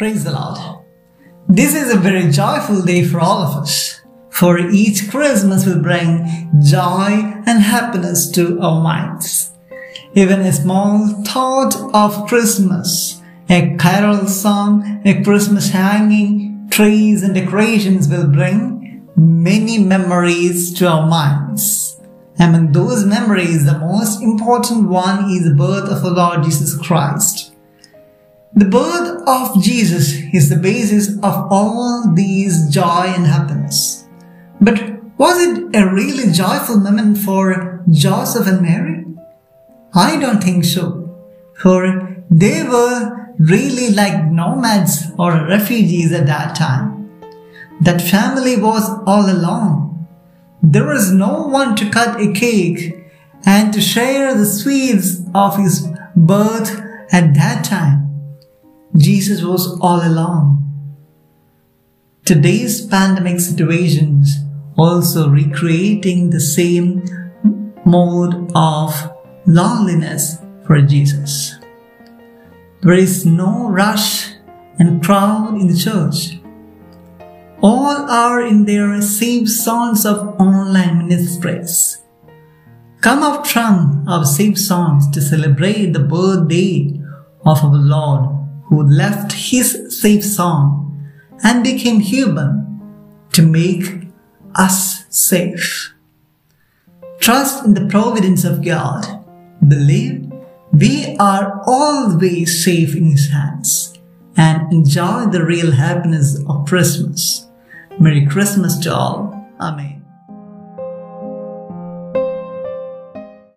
Praise the Lord. This is a very joyful day for all of us. For each Christmas will bring joy and happiness to our minds. Even a small thought of Christmas, a carol song, a Christmas hanging, trees and decorations will bring many memories to our minds. Among those memories, the most important one is the birth of our Lord Jesus Christ. The birth of Jesus is the basis of all these joy and happiness. But was it a really joyful moment for Joseph and Mary? I don't think so. For they were really like nomads or refugees at that time. That family was all alone. There was no one to cut a cake and to share the sweets of his birth at that time. Jesus was all alone. Today's pandemic situations also recreating the same mode of loneliness for Jesus. There is no rush and crowd in the church. All are in their safe songs of online ministries. Come up trunk of safe songs to celebrate the birthday of our Lord who left his safe song and became human to make us safe. Trust in the providence of God. Believe we are always safe in His hands and enjoy the real happiness of Christmas. Merry Christmas to all. Amen.